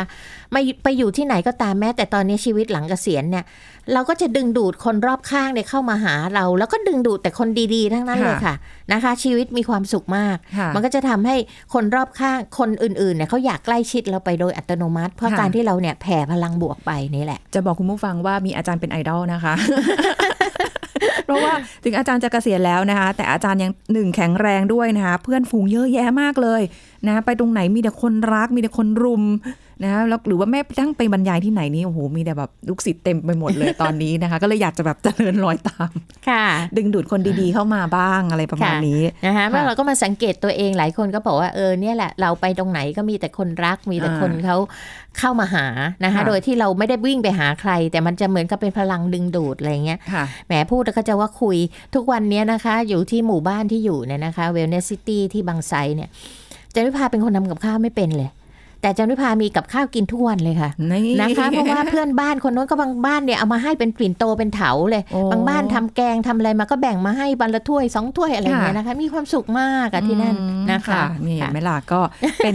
Speaker 2: ไม่ไปอยู่ที่ไหนก็ตามแม้ แต่ตอนนี้ชีวิตหลังเกษียณเนี่ย เราก็จะดึงดูดคนรอบข้างเนี่ยเข้ามาหาเรา แล้วก็ดึงดูดแต่คนดีๆ ทั้งนั้น
Speaker 1: ค่ะ
Speaker 2: เลยค่ะนะคะ ชีวิตมีความสุขมาก
Speaker 1: ค่ะ
Speaker 2: มันก็จะทำให้คนรอบข้างคนอื่นๆเนี่ยเขาอยากใกล้ชิดเราไปโดยอัตโนมัติ เพราะ
Speaker 1: ค่ะ
Speaker 2: การที่เราเนี่ยแผ่พลังบวกไปนี่แหละ
Speaker 1: จะบอกคุณผู้ฟังว่ามีอาจารย์เป็นไอดอลนะคะ เพราะว่าถึงอาจารย์จะเกษียณแล้วนะคะ แต่อาจารย์ยังหนึ่งแข็งแรงด้วยนะคะ เพื่อนฝูงเยอะแยะมากเลยนะ ไปตรงไหนมีแต่คนรัก มีแต่คนรุม นะแล้วหรือว่าแม่ตั้งไปบรรยายที่ไหนนี่โอ้โหมีแต่แบบลูกศิษย์เต็มไปหมดเลยตอนนี้นะคะ ก็เลยอยากจะแบบเจริญรอยตาม
Speaker 2: ค่ะ
Speaker 1: ดึงดูดคนดีๆเข้ามาบ้างอะไรประมาณ
Speaker 2: ค่ะ
Speaker 1: นี้
Speaker 2: นะคะเมื่อ
Speaker 1: ค่ะ
Speaker 2: เราก็มาสังเกตตัวเองหลายคนก็บอกว่าเออเนี่ยแหละเราไปตรงไหนก็มีแต่คนรักมีแต่
Speaker 1: อ่า
Speaker 2: คนเขาเข้ามาหานะคะ
Speaker 1: ค่ะ
Speaker 2: โดยที่เราไม่ได้วิ่งไปหาใคร แต่มันจะเหมือนกับเป็นพลังดึงดูดอะไรเงี้ย
Speaker 1: ค่ะ
Speaker 2: แหมพูดแล้วก็จะว่าคุยทุกวันเนี้ยนะคะ อยู่ที่หมู่บ้านที่อยู่เนี่ยนะคะเวลเนสซิตี้ที่บางไซเนี่ยจันวิภาเป็นคนทำกับข้าวไม่เป็นเลย แต่จันวิพามีกับข้าวกินทุกวันเลยค่ะ
Speaker 1: นี่
Speaker 2: นะคะเพราะว่าเพื่อนบ้านคนโน้นก็บางบ้านเนี่ยเอามาให้เป็นปิ่นโตเป็นเถาเลย
Speaker 1: โอ้
Speaker 2: บางบ้านทำแกงทำอะไรมาก็แบ่งมาให้บันละถ้วยสองถ้วยอะไรอย่างเงี้ย
Speaker 1: ค่ะ
Speaker 2: นะคะ มีความสุขมากอะที่นั่น
Speaker 1: อืม
Speaker 2: นะคะ
Speaker 1: นี่เห็น
Speaker 2: ค่ะ
Speaker 1: ไหมล่ะก็เป็น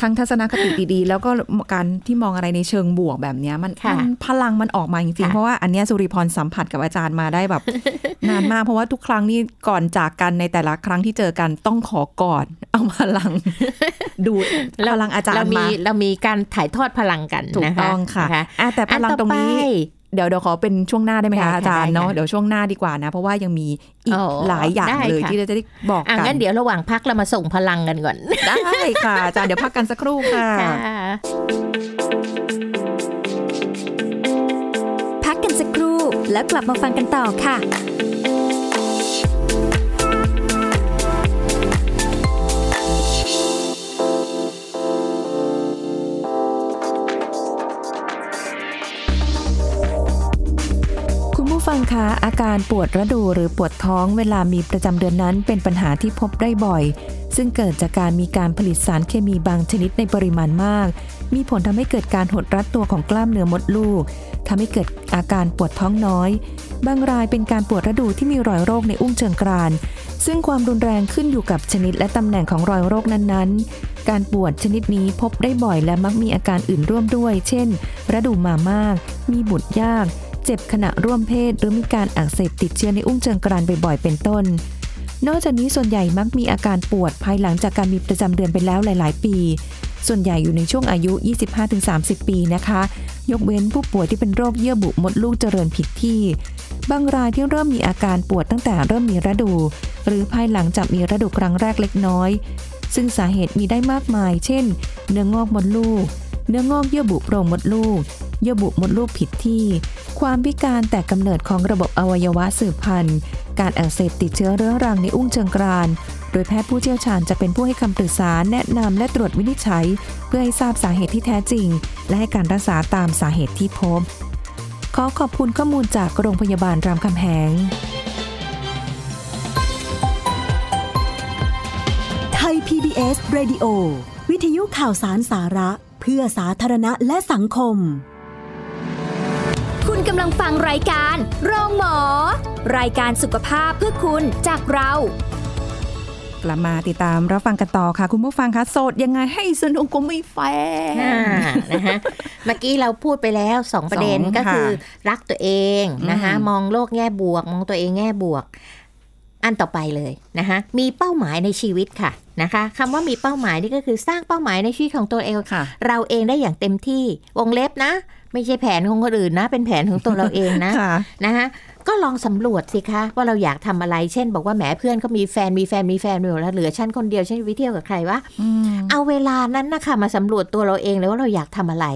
Speaker 1: ทั้งทัศนคติดีๆ แล้วก็การที่มองอะไรในเชิงบวกแบบเนี้ยมัน
Speaker 2: ค่ะ
Speaker 1: มันพลังมันออกมาจริงๆ
Speaker 2: ค่ะ
Speaker 1: เพราะว่าอันเนี้ยสุริพรสัมผัสกับอาจารย์มาได้แบบ นานมากเพราะว่าทุกครั้งนี่ก่อนจากกันในแต่ละครั้งที่เจอกันต้องขอกอดเอาพลังดูดพลังอาจาร
Speaker 2: เรา
Speaker 1: ย์
Speaker 2: มี
Speaker 1: มา
Speaker 2: เรามีการถ่ายทอดพลังกัน
Speaker 1: ถูก
Speaker 2: นะคะ
Speaker 1: ต้องค่ะ
Speaker 2: น
Speaker 1: อะแต่พลังตรงนี้
Speaker 2: อัต่อไป
Speaker 1: เดี๋ยวเดี๋ยวขอเป็นช่วงหน้าได้ไหม
Speaker 2: ได้
Speaker 1: คะ
Speaker 2: ค่ะ
Speaker 1: อาจารย์
Speaker 2: ได้ค่ะ
Speaker 1: เนาะเดี๋ยวช่วงหน้าดีกว่านะ เพราะว่ายังมีอีก
Speaker 2: อ๋อ
Speaker 1: หลายอย่าง
Speaker 2: ได้
Speaker 1: เลย
Speaker 2: ค่ะ
Speaker 1: ที่เราจะได้บอก
Speaker 2: อะ
Speaker 1: กัน
Speaker 2: งั้นเดี๋ยวระหว่างพักเรามาส่งพลังกันก่อน
Speaker 1: ได้ค่ะอาจารย์เดี๋ยวพักกันสักครู่ค่ะ
Speaker 3: พักกันสักครู่แล้วกลับมาฟังกันต่อค่ะ
Speaker 1: ฟังคะอาการปวดระดูหรือปวดท้องเวลามีประจำเดือนนั้นเป็นปัญหาที่พบได้บ่อย ซึ่งเกิดจากการมีการผลิตสารเคมีบางชนิดในปริมาณมาก มีผลทำให้เกิดการหดรัดตัวของกล้ามเนื้อมดลูกทำให้เกิดอาการปวดท้องน้อย บางรายเป็นการปวดระดูที่มีรอยโรคในอุ้งเชิงกราน ซึ่งความรุนแรงขึ้นอยู่กับชนิดและตำแหน่งของรอยโรคนั้นๆ การปวดชนิดนี้พบได้บ่อยและมักมีอาการอื่นร่วมด้วย เช่น ระดูมามาก มีบุตรยาก เจ็บขณะร่วมเพศ หรือมีการอักเสบติดเชื้อในอุ้งเชิงกรานบ่อยๆ เป็นต้น นอกจากนี้ส่วนใหญ่มักมีอาการปวดภายหลังจากการมีประจำเดือนไปแล้วหลาย ๆ ปี ส่วนใหญ่อยู่ในช่วงอายุ 25-30 ปีนะคะ ยกเว้นผู้ป่วยที่เป็นโรคเยื่อบุมดลูกเจริญผิดที่ บางรายที่เริ่มมีอาการปวดตั้งแต่เริ่มมีระดู หรือภายหลังจากมีระดูครั้งแรกเล็กน้อย ซึ่งสาเหตุมีได้มากมาย เช่น เนื้องอกมดลูก เนื้องอกเยื่อบุโพรงมดลูก เยื่อบุมดลูกผิดที่ ความพิการแต่กำเนิดของระบบอวัยวะสืบพันธุ์ การอักเสบติดเชื้อเรื้อรังในอุ้งเชิงกราน โดยแพทย์ผู้เชี่ยวชาญจะเป็นผู้ให้คำปรึกษาแนะนำและตรวจวินิจฉัย เพื่อให้ทราบสาเหตุที่แท้จริง และให้การรักษาตามสาเหตุที่พบ ขอขอบคุณข้อมูลจากโรงพยาบาลรามคำแหง
Speaker 4: ไทย PBS Radio วิทยุข่าวสารสาระ เพื่อสาธารณะและสังคม
Speaker 3: คุณกำลังฟังรายการ โรงหมอ รายการสุขภาพเพื่อคุณจากเรา
Speaker 1: กลับมาติดตามรับฟังกันต่อค่ะ คุณผู้ฟังคะโสดยังไงให้สนุกก็ไม่แฟร์
Speaker 2: อ่านะคะเมื่อกี้เราพูดไปแล้วสองประเด็น
Speaker 1: สอง
Speaker 2: ก็คือ
Speaker 1: ค่ะ
Speaker 2: รักตัวเองนะคะ
Speaker 1: อืม
Speaker 2: มองโลกแง่บวก มองตัวเองแง่บวก อันต่อไปเลยนะคะมีเป้าหมายในชีวิตค่ะ นะคะคำว่ามีเป้าหมายนี่ก็คือสร้างเป้าหมายในชีวิตของตัวเอง
Speaker 1: ค่ะ
Speaker 2: เราเองได้อย่างเต็มที่วงเล็บนะ ไม่ใช่แผนของคนอื่นนะ เป็นแผนของตัวเราเองนะ
Speaker 1: ค่ะ
Speaker 2: นะคะก็ลองสำรวจสิคะว่าเราอยากทำอะไร เช่น บอกว่าแหมเพื่อนก็มีแฟนมีแฟนมีแฟนไปหมดแล้วเหลือฉันคนเดียวฉันจะไปเที่ยวกับใครวะ
Speaker 1: อืม
Speaker 2: เอาเวลานั้นนะคะมาสำรวจตัวเราเองเลยว่าเราอยากทำอะไร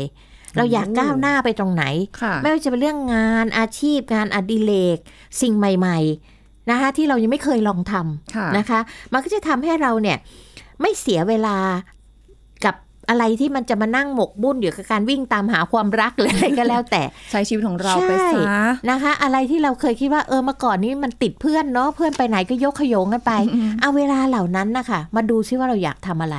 Speaker 2: เราอยากก้าวหน้าไปตรงไหน
Speaker 1: ค่ะ
Speaker 2: ไม่ว่าจะเป็นเรื่องงานอาชีพงานอดิเรกสิ่งใหม่ ๆ นะคะที่เรายังไม่เคยลองทำ
Speaker 1: ค่ะ
Speaker 2: นะคะ มันก็จะทำให้เราเนี่ยไม่เสียเวลากับอะไรที่มันจะมานั่งหมกบุ่นอยู่กับการวิ่งตามหาความรักหรืออะไรก็แล้วแต่
Speaker 1: ใช้ชีวิตของเรา
Speaker 2: ใช่
Speaker 1: ไปซะ
Speaker 2: นะคะ อะไรที่เราเคยคิดว่าเออเมื่อก่อนนี้มันติดเพื่อนเนาะเพื่อนไปไหนก็ยกขยงกันไป เอาเวลาเหล่านั้นนะคะมาดูซิว่าเราอยากทำอะไร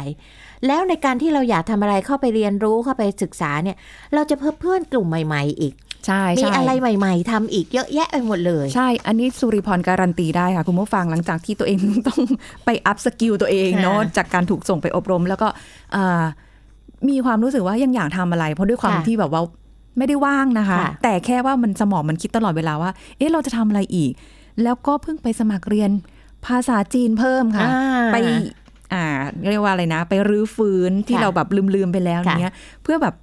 Speaker 2: แล้วในการที่เราอยากทำอะไรเข้าไปเรียนรู้เข้าไปศึกษาเนี่ย เราจะเพิ่มเพื่อนกลุ่มใหม่ ๆ อีก
Speaker 1: ใช่
Speaker 2: มี
Speaker 1: ใช่
Speaker 2: อะไรใหม่ ๆทำอีกเยอะแยะไปหมดเลย
Speaker 1: ใช่ อันนี้สุริพรการันตีได้ค่ะ คุณผู้ฟังหลังจากที่ตัวเองต้องไป upskill ตัวเองเนาะ
Speaker 2: ค่ะ
Speaker 1: จากการถูกส่งไปอบรม แล้วก็อ่ามีความรู้สึกว่ายังอยากทำอะไร เพราะด้วยความ
Speaker 2: ค่ะ
Speaker 1: ที่แบบว่าไม่ได้ว่างนะคะ
Speaker 2: ค่ะ
Speaker 1: แต่แค่ว่ามันสมองมันคิดตลอดเวลาว่า เอ๊ะเราจะทำอะไรอีก แล้วก็เพิ่งไปสมัครเรียนภาษาจีนเพิ่มค่ะ
Speaker 2: อ่า
Speaker 1: ไปอ่าเรียกว่าอะไรนะ ไปรื้อฟื้นที่
Speaker 2: ค่ะ
Speaker 1: เราแบบลืมๆไปแล้ว
Speaker 2: ค่ะ
Speaker 1: เนี้ย เพื่อแบบ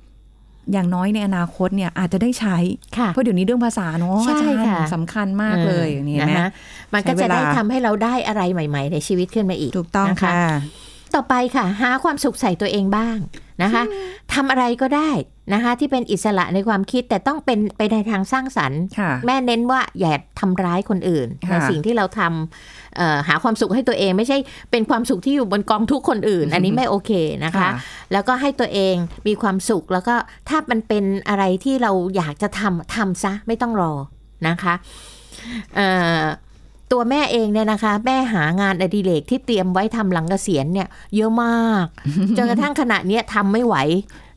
Speaker 1: อย่างน้อยในอนาคตเนี่ยอาจจะได้ใช้
Speaker 2: ค่ะ
Speaker 1: เพราะเดี๋ยวนี้เรื่องภาษาเนาะ
Speaker 2: ใช่
Speaker 1: อาจารย์
Speaker 2: ค่ะ
Speaker 1: สำคัญมากเลยนี่เห็นไหม
Speaker 2: นะคะมันก็
Speaker 1: ใช้
Speaker 2: จะ
Speaker 1: เวลา
Speaker 2: ได้ทำให้เราได้อะไรใหม่ ๆ ในชีวิตขึ้นมาอีก
Speaker 1: ถูกต้อง
Speaker 2: นะคะ
Speaker 1: ค่ะ
Speaker 2: ต่อไปค่ะ หาความสุขใส่ตัวเองบ้างนะคะทำอะไรก็ได้ นะคะที่เป็นอิสระในความคิดแต่ต้องเป็นไปในทางสร้างสรรค์
Speaker 1: ค่ะ
Speaker 2: แม่เน้นว่าอย่าทำร้ายคนอื่น
Speaker 1: ค่ะ
Speaker 2: ในสิ่งที่เราทำเอ่อหาความสุขให้ตัวเองไม่ใช่เป็นความสุขที่อยู่บนกองทุกข์คนอื่น อันนี้ไม่โอเคนะคะ แล้วก็ให้ตัวเองมีความสุขแล้วก็ถ้ามันเป็นอะไรที่เราอยากจะทำทำซะไม่ต้องรอนะคะเอ่อ ตัวแม่เองเนี่ยนะคะ แม่หางานอดิเรกที่เตรียมไว้ทำหลังเกษียณเนี่ยเยอะมากจนกระทั่งขณะเนี้ยทำไม่ไหว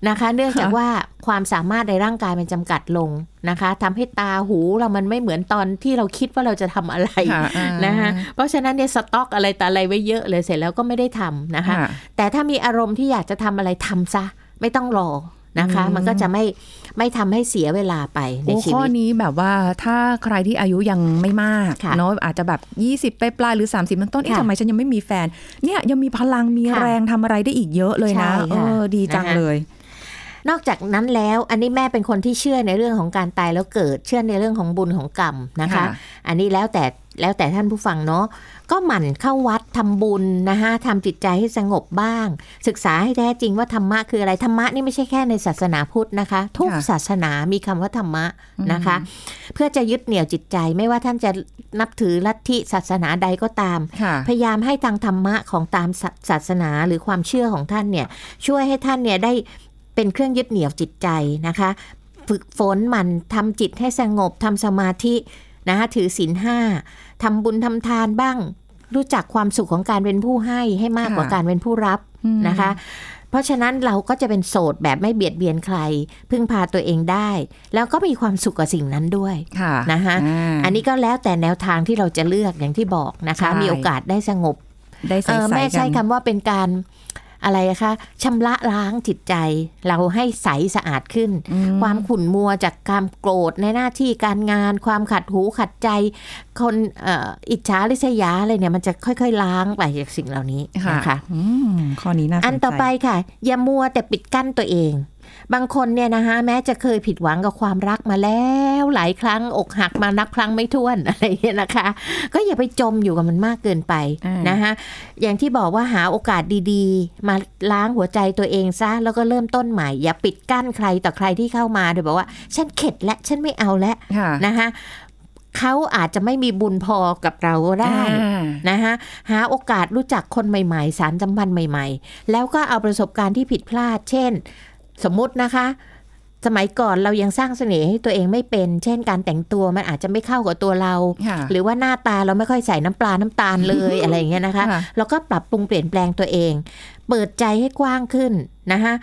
Speaker 2: นะคะ เนื่องจากว่าความสามารถในร่างกายมันจำกัดลงนะคะทำให้ตาหูเรามันไม่เหมือนตอนที่เราคิดว่าเราจะทำอะไร
Speaker 1: ค่ะอ่า
Speaker 2: นะคะเพราะฉะนั้นเนี่ยสต็อกอะไรแต่อะไรไว้เยอะเลยเสร็จแล้วก็ไม่ได้ทำนะคะ
Speaker 1: ค่ะ
Speaker 2: แต่ถ้ามีอารมณ์ที่อยากจะทำอะไรทำซะ ไม่ต้องรอ นะคะ
Speaker 1: อืม
Speaker 2: มันก็จะไม่ไม่ทำให้เสียเวลาไปใน
Speaker 1: โอ้
Speaker 2: ชี
Speaker 1: ข้อ
Speaker 2: วิต
Speaker 1: นี้แบบว่าถ้าใครที่อายุยังไม่มาก
Speaker 2: ค่ะ
Speaker 1: เนาะอาจจะแบบ 20 ไปปลายๆหรือ 30ต้นต้นๆเอ๊ะ
Speaker 2: ค่ะ
Speaker 1: ทำไมฉันยังไม่มีแฟน เนี่ยยังมีพลังมี
Speaker 2: ค่ะ
Speaker 1: แรงทำอะไรได้อีกเยอะเลยนะ
Speaker 2: ใช่
Speaker 1: เอ
Speaker 2: ค่ะ
Speaker 1: อดีจัง
Speaker 2: นะคะ
Speaker 1: เลย
Speaker 2: นอกจากนั้นแล้วอันนี้แม่เป็นคนที่เชื่อในเรื่องของการตายแล้วเกิด เชื่อในเรื่องของบุญของกรรมนะคะ
Speaker 1: ค่ะ
Speaker 2: อันนี้แล้วแต่แล้วแต่ท่านผู้ฟังเนาะก็หมั่นเข้าวัดทำบุญนะคะทำจิตใจให้สงบบ้าง ศึกษาให้แท้จริงว่าธรรมะคืออะไรธรรมะนี่ไม่ใช่แค่ในศาสนาพุทธนะคะ ทุก
Speaker 1: ค่ะ
Speaker 2: ศาสนามีคำว่าธรรมะนะคะ เพื่อจะยึดเหนี่ยวจิตใจไม่ว่าท่านจะนับถือลัทธิศาสนาใดก็ตาม
Speaker 1: ค่ะ
Speaker 2: พยายามให้ทางธรรมะของตามศาศาสนาหรือความเชื่อของท่านเนี่ยช่วยให้ท่านเนี่ยได้ เป็นเครื่องยึดเหนี่ยวจิตใจนะคะ ฝึกฝนหมันทำจิตให้สงบทำสมาธินะคะถือศีลห้าทำบุญทำทานบ้าง รู้จักความสุขของการเป็นผู้ให้ให้มากกว่า
Speaker 1: ค่ะ
Speaker 2: การเป็นผู้รับ
Speaker 1: อืม
Speaker 2: นะคะ เพราะฉะนั้นเราก็จะเป็นโสดแบบไม่เบียดเบียนใคร พึ่งพาตัวเองได้ แล้วก็มีความสุขกับสิ่งนั้นด้วย
Speaker 1: ค่ะ
Speaker 2: นะคะาอันนี้ก็แล้วแต่แนวทางที่เราจะเลือกอย่างที่บอกนะคะ
Speaker 1: ใช่
Speaker 2: มีโอกาสได้สงบ
Speaker 1: ได้ใส่
Speaker 2: เออ
Speaker 1: ใส่
Speaker 2: แม่ใช้
Speaker 1: กัน
Speaker 2: คำว่าเป็นการ อะไรอะคะชำระล้างจิตใจ เราให้ใสสะอาดขึ้น
Speaker 1: อืม
Speaker 2: ความขุ่นมัวจากความโกรธในหน้าที่การงาน ความขัดหูขัดใจ คนเอ่ออิจฉาริษยาอะไรเนี่ยมันจะค่อยๆล้างไปจากสิ่งเหล่านี้
Speaker 1: ค่ะ
Speaker 2: นะคะ
Speaker 1: อืมข้อนี้น่าสนใจ
Speaker 2: อันต่อไปค่ะอย่ามัวแต่ปิดกั้นตัวเอง บางคนเนี่ยนะคะแม้จะเคยผิดหวังกับความรักมาแล้ว หลายครั้งอกหักมานับครั้งไม่ถ้วนอะไรอย่างเงี้ยนะคะ ก็อย่าไปจมอยู่กับมันมากเกินไป
Speaker 1: อ่าน
Speaker 2: นะคะอย่างที่บอกว่าหาโอกาสดีๆ มาล้างหัวใจตัวเองซะแล้วก็เริ่มต้นใหม่ อย่าปิดกั้นใครต่อใครที่เข้ามาโดยบอกว่า ฉันเข็ดและฉันไม่เอาแล้ว
Speaker 1: ค่ะ
Speaker 2: นะคะเขาอาจจะไม่มีบุญพอกับเราก็ได้
Speaker 1: อ่า
Speaker 2: นะคะหาโอกาสรู้จักคนใหม่ๆ สารสัมพันธ์ใหม่ ๆ แล้วก็เอาประสบการณ์ที่ผิดพลาด เช่น สมมุตินะคะ สมัยก่อนเรายังสร้างเสน่ห์ให้ตัวเองไม่เป็น เช่นการแต่งตัวมันอาจจะไม่เข้ากับตัวเรา
Speaker 1: ค่ะ
Speaker 2: หรือว่าหน้าตาเราไม่ค่อยใส่น้ำปลาน้ำตาลเลยอะไรอย่างเงี้ยนะคะ
Speaker 1: ค่ะ
Speaker 2: เราก็ปรับปรุงเปลี่ยนแปลงตัวเอง เปิดใจให้กว้างขึ้นนะคะ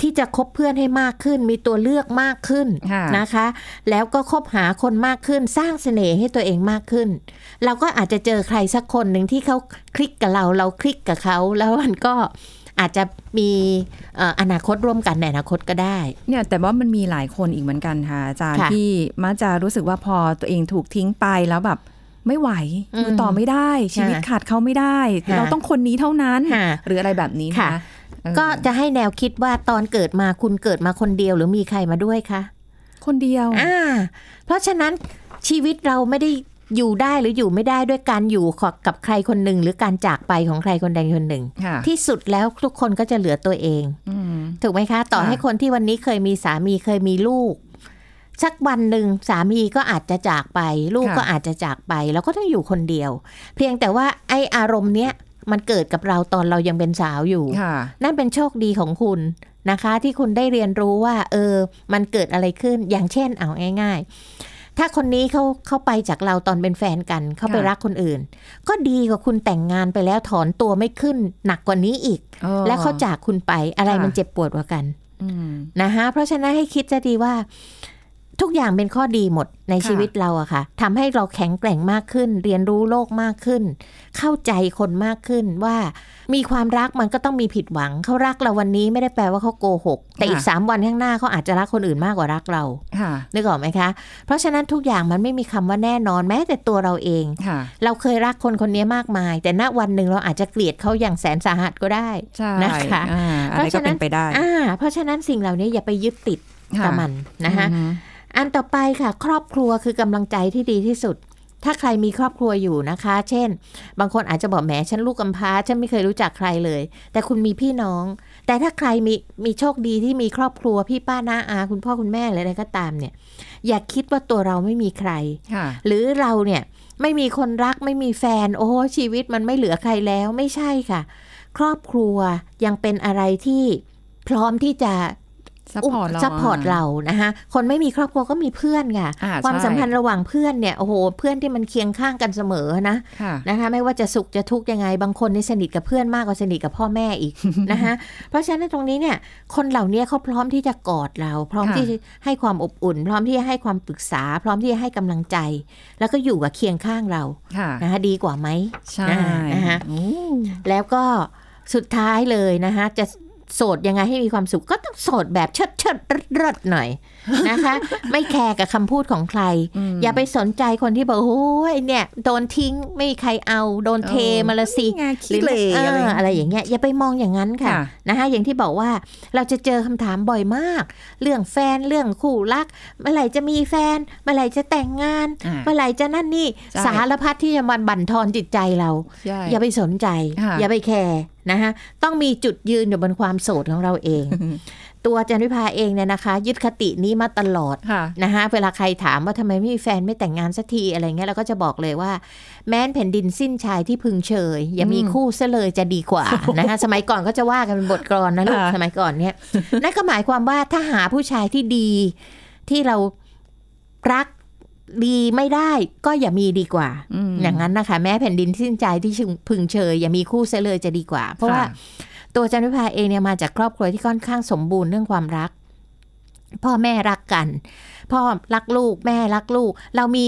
Speaker 2: ที่จะคบเพื่อนให้มากขึ้น มีตัวเลือกมากขึ้น
Speaker 1: ค่ะ
Speaker 2: นะคะ แล้วก็คบหาคนมากขึ้น สร้างเสน่ห์ให้ตัวเองมากขึ้น เราก็อาจจะเจอใครสักคนหนึ่งที่เขาคลิกกับเรา เราคลิกกับเขา แล้วมันก็ อาจจะมีเอ่ออนาคตร่วมกันในอนาคตก็ได้
Speaker 1: เนี่ยแต่ว่ามันมีหลายคนอีกเหมือนกันค่ะอาจารย์
Speaker 2: ค่ะ
Speaker 1: ที่มักจะรู้สึกว่าพอตัวเองถูกทิ้งไปแล้วแบบไม่ไหว
Speaker 2: อืม
Speaker 1: อยู่ต่อไม่ได้ ชีวิต
Speaker 2: ค่ะ
Speaker 1: ขาดเขาไม่ได้
Speaker 2: ค่ะ
Speaker 1: เราต้องคนนี้เท่านั้น
Speaker 2: ค่ะ
Speaker 1: หรืออะไรแบบนี้นะ
Speaker 2: ค่ะ
Speaker 1: เออ
Speaker 2: ก็จะให้แนวคิดว่าตอนเกิดมาคุณเกิดมาคนเดียวหรือมีใครมาด้วยคะ
Speaker 1: คนเดียว
Speaker 2: อ่าเพราะฉะนั้นชีวิตเราไม่ได้ อยู่ได้หรืออยู่ไม่ได้ด้วยการอยู่กับใครคนหนึ่ง หรือการจากไปของใครคนใดคนหนึ่ง
Speaker 1: ค่ะ
Speaker 2: ที่สุดแล้วทุกคนก็จะเหลือตัวเอง
Speaker 1: อืม
Speaker 2: ถูกไหมคะ ต่อ
Speaker 1: ค่ะ
Speaker 2: ให้คนที่วันนี้เคยมีสามีเคยมีลูก สักวันหนึ่งสามีก็อาจจะจากไป ลูกก็อาจจะจากไป แล้วก็ต้องอยู่คนเดียว เพียงแต่ว่าไออารมณ์เนี้ยมันเกิดกับเราตอนเรายังเป็นสาวอยู่
Speaker 1: ค่ะ
Speaker 2: นั่นเป็นโชคดีของคุณนะคะ ที่คุณได้เรียนรู้ว่า เออ มันเกิดอะไรขึ้นอย่างเช่นเอาง่าย ๆ ถ้าคนนี้เขาเขาไปจากเราตอนเป็นแฟนกัน เขาไป
Speaker 1: ค่ะ
Speaker 2: รักคนอื่น ก็ดีกว่าคุณแต่งงานไปแล้วถอนตัวไม่ขึ้น หนักกว่านี้อีก
Speaker 1: ออ
Speaker 2: แล้วเขาจากคุณไปอะไร
Speaker 1: ค่ะ
Speaker 2: มันเจ็บปวดกว่ากัน
Speaker 1: อืม
Speaker 2: นะคะเพราะฉะนั้นให้คิดจะดีว่า ทุกอย่างเป็นข้อดีหมดใน
Speaker 1: ค่ะ
Speaker 2: ชีวิตเราอะค่ะทำให้เราแข็งแกร่งมากขึ้น เรียนรู้โลกมากขึ้น เข้าใจคนมากขึ้นว่ามีความรักมันก็ต้องมีผิดหวัง เขารักเราวันนี้ไม่ได้แปลว่าเขาโกหก แต่อีกสามวันข้างหน้าเขาอาจจะรักคนอื่นมากกว่ารักเรา
Speaker 1: ค่ะ
Speaker 2: นึกออกไหมคะ เพราะฉะนั้นทุกอย่างมันไม่มีคำว่าแน่นอนแม้แต่ตัวเราเอง
Speaker 1: ค่ะ
Speaker 2: เราเคยรักคนคนนี้มากมาย แต่ณวันหนึ่งเราอาจจะเกลียดเขาอย่างแสนสาหัสก็ได้
Speaker 1: ใช่
Speaker 2: นะคะ
Speaker 1: อ่าอะไรก็เป็นไปได้
Speaker 2: อ่าเพราะฉะนั้นสิ่งเหล่านี้อย่าไปยึดติดกับมันนะคะ
Speaker 1: อืม
Speaker 2: อันต่อไปค่ะ ครอบครัวคือกำลังใจที่ดีที่สุด ถ้าใครมีครอบครัวอยู่นะคะ เช่น บางคนอาจจะบอกแหมฉันลูกกำพร้าฉันไม่เคยรู้จักใครเลย แต่คุณมีพี่น้อง แต่ถ้าใครมีมีโชคดีที่มีครอบครัวพี่ป้าน้าอา คุณพ่อคุณแม่อะไรก็ตามเนี่ย อย่าคิดว่าตัวเราไม่มีใคร
Speaker 1: ค่ะ
Speaker 2: หรือเราเนี่ยไม่มีคนรักไม่มีแฟน โอ้ชีวิตมันไม่เหลือใครแล้วไม่ใช่ค่ะ ครอบครัวยังเป็นอะไรที่พร้อมที่จะ
Speaker 1: support เรา
Speaker 2: support เรานะคะคนไม่มีครอบครัวก็มีเพื่อนค่ะ
Speaker 1: อ่า
Speaker 2: ความ
Speaker 1: ใช่
Speaker 2: สัมพันธ์ระหว่างเพื่อนเนี่ยโอ้โหเพื่อนที่มันเคียงข้างกันเสมอนะ
Speaker 1: ค่ะ
Speaker 2: นะคะไม่ว่าจะสุขจะทุกข์ยังไง บางคนนี่สนิทกับเพื่อนมากกว่าสนิทกับพ่อแม่อีกนะคะเพราะฉะนั้นตรงนี้เนี่ยคนเหล่านี้เขาพร้อมที่จะกอดเรา พร้อม
Speaker 1: ค่ะ
Speaker 2: ที่จะให้ความอบอุ่น พร้อมที่จะให้ความปรึกษา พร้อมที่จะให้กำลังใจ แล้วก็อยู่กับเคียงข้างเรา
Speaker 1: ค่ะ
Speaker 2: นะคะดีกว่าไหม
Speaker 1: ใช่
Speaker 2: นะคะ
Speaker 1: โอ้
Speaker 2: แล้วก็สุดท้ายเลยนะคะจะ โสดยังไงให้มีความสุขก็ต้องโสดแบบเชิดเชิดๆเริดๆหน่อยนะคะ ไม่แคร์กับคำพูดของใคร
Speaker 1: ม
Speaker 2: อย่าไปสนใจคนที่บอกโอ้ยเนี่ย โดนทิ้งไม่มีใครเอาโดนเทมาละสิ
Speaker 1: นี่ไงขี้เหร่
Speaker 2: เอ
Speaker 1: อะไร
Speaker 2: ออะไรอย่างเงี้ยอย่าไปมองอย่างนั้นค่ะ
Speaker 1: ค่ะ
Speaker 2: นะคะอย่างที่บอกว่าเราจะเจอคำถามบ่อยมาก เรื่องแฟนเรื่องคู่รัก เมื่อไหร่จะมีแฟน เมื่อไหร่จะแต่งงาน
Speaker 1: อ่า
Speaker 2: เมื่อไหร่จะนั่นนี่
Speaker 1: ใช่
Speaker 2: สารพัดที่จะมันบั่นทอนจิตใจเรา
Speaker 1: ใช่
Speaker 2: อย่าไปสนใจ
Speaker 1: ค่ะ
Speaker 2: อย่าไปแคร์ นะคะต้องมีจุดยืนอยู่บนความโสดของเราเอง ตัวจันวิภาเองเนี่ยนะคะ ยึดคตินี้มาตลอด
Speaker 1: ค่ะ
Speaker 2: นะคะเวลาใครถามว่าทำไมไม่มีแฟนไม่แต่งงานสักทีอะไรเงี้ยเราก็จะบอกเลยว่า แม้นแผ่นดินสิ้นชายที่พึงเชย อย่ามี
Speaker 1: อืม
Speaker 2: คู่ซะเลยจะดีกว่านะคะสมัยก่อนก็จะว่ากันเป็นบทกลอนนะลูก
Speaker 1: ค่ะ
Speaker 2: สมัยก่อนเนี่ยนั่นก็หมายความว่าถ้าหาผู้ชายที่ดีที่เรารัก ดีไม่ได้ก็อย่ามีดีกว่า
Speaker 1: อืม
Speaker 2: อย่างนั้นนะคะ แม้แผ่นดินสิ้นใจที่พึงเชยอย่ามีคู่เสียเลยจะดีกว่า เพราะว่า
Speaker 1: ค่ะ
Speaker 2: ตัวจันวิภาเองเนี่ยมาจากครอบครัวที่ค่อนข้างสมบูรณ์เรื่องความรัก พ่อแม่รักกัน พ่อรักลูกแม่รักลูก เรามี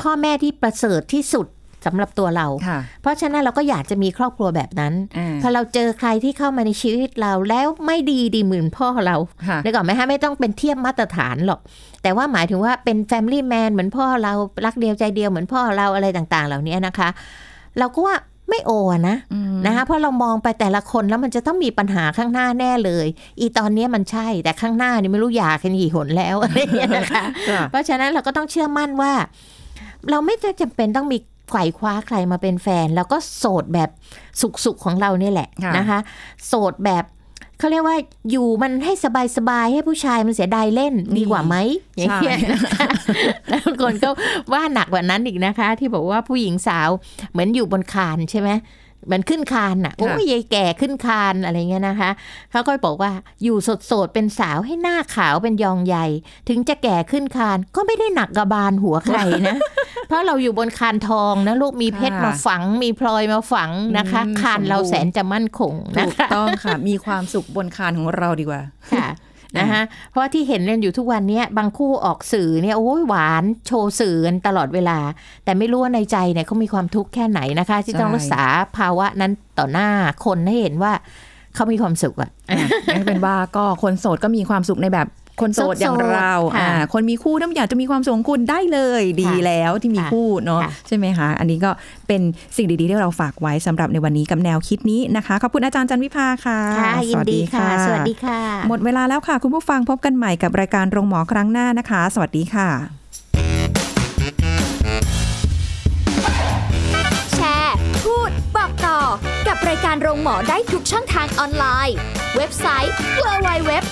Speaker 2: พ่อแม่ที่ประเสริฐที่สุด สำหรับตัวเรา
Speaker 1: ค่ะ
Speaker 2: เพราะฉะนั้นเราก็อยากจะมีครอบครัวแบบนั้น
Speaker 1: อ่า
Speaker 2: พอเราเจอใครที่เข้ามาในชีวิตเราแล้วไม่ดีดีเหมือนพ่อเรา
Speaker 1: ค่ะ
Speaker 2: นึกออกไหมฮะไม่ต้องเป็นเทียบมาตรฐานหรอก แต่ว่าหมายถึงว่าเป็น Family Man เหมือนพ่อเรารักเดียวใจเดียวเหมือนพ่อเราอะไรต่างๆ เหล่านี้นะคะ เราก็ว่าไม่โออะนะ
Speaker 1: อืม
Speaker 2: นะคะเพราะเรามองไปแต่ละคนแล้วมันจะต้องมีปัญหาข้างหน้าแน่เลย อีตอนเนี้ยมันใช่แต่ข้างหน้านี่ไม่รู้อยากกันกี่หนแล้วอะไรอย่างเงี้ยนะคะ
Speaker 1: ค่ะ
Speaker 2: เพราะฉะนั้นเราก็ต้องเชื่อมั่นว่า เราไม่จำเป็นต้องมี ไขว่คว้าใครมาเป็นแฟน แล้วก็โสดแบบสุขๆของเราเนี่ยแหละ
Speaker 1: ค่ะ
Speaker 2: นะคะ โสดแบบเขาเรียกว่าอยู่มันให้สบายๆให้ผู้ชายมันเสียดายเล่นดีกว่าไหมอย่างเงี้ยนะคะแล้วบางคนก็ว่าหนักกว่านั้นอีกนะคะ ที่บอกว่าผู้หญิงสาวเหมือนอยู่บนคานใช่ไหมเห มือนขึ้นคานน่ะโอ้ยยายแก่ขึ้นคานอะไรเงี้ยนะคะเขาก็บอกว่าอยู่สดๆเป็นสาวให้หน้าขาวเป็นยองใหญ่ ถึงจะแก่ขึ้นคานก็ไม่ได้หนักกระบาลหัวใครนะ เพราะเราอยู่บนคานทองนะลูกมีเพชร
Speaker 1: ค่ะ
Speaker 2: มาฝัง มีพลอยมาฝังนะคะ
Speaker 1: อืม
Speaker 2: คานเรา
Speaker 1: สมบูรณ์
Speaker 2: แสนจะมั่นคงนะ
Speaker 1: ถูก
Speaker 2: คะ
Speaker 1: ต้องค่ะ มีความสุขบนคานของเราดีกว่า
Speaker 2: ค่ะ นะคะเพราะว่าที่เห็นกันอยู่ทุกวันเนี้ยบางคู่ออกสื่อเนี่ยโอ้ยหวานโชว์สื่อกันตลอดเวลา แต่ไม่รู้ว่าในใจเนี่ยเขามีความทุกข์แค่ไหนนะคะ ที่ต้อง
Speaker 1: ใช่
Speaker 2: รักษาภาวะนั้นต่อหน้าคนให้เห็นว่าเขามีความสุขอะ
Speaker 1: อะงั้นเป็นว่าก็คนโสดก็มีความสุขในแบบ คนโสดอย่างเรา
Speaker 2: ค่ะ
Speaker 1: อ่าคนมีคู่ถ้าอยากจะมีความสุขของคุณได้เลยดีแล้วที่มี
Speaker 2: ค่ะ
Speaker 1: คู่เนาะ
Speaker 2: ค่ะ
Speaker 1: ใช่ไหมคะ อันนี้ก็เป็นสิ่งดีๆที่เราฝากไว้สำหรับในวันนี้กับแนวคิดนี้นะคะ ขอบคุณอาจารย์จันวิภาค่ะ
Speaker 2: ค่ะยินดีค่ะ สวัสดีค่ะ
Speaker 1: หมดเวลาแล้วค่ะ คุณผู้ฟังพบกันใหม่กับรายการโรงหมอครั้งหน้านะคะ สวัสดีค่ะ
Speaker 3: แชร์ พูด บอกต่อ กับรายการโรงหมอได้ทุกช่องทางออนไลน์ เว็บไซต์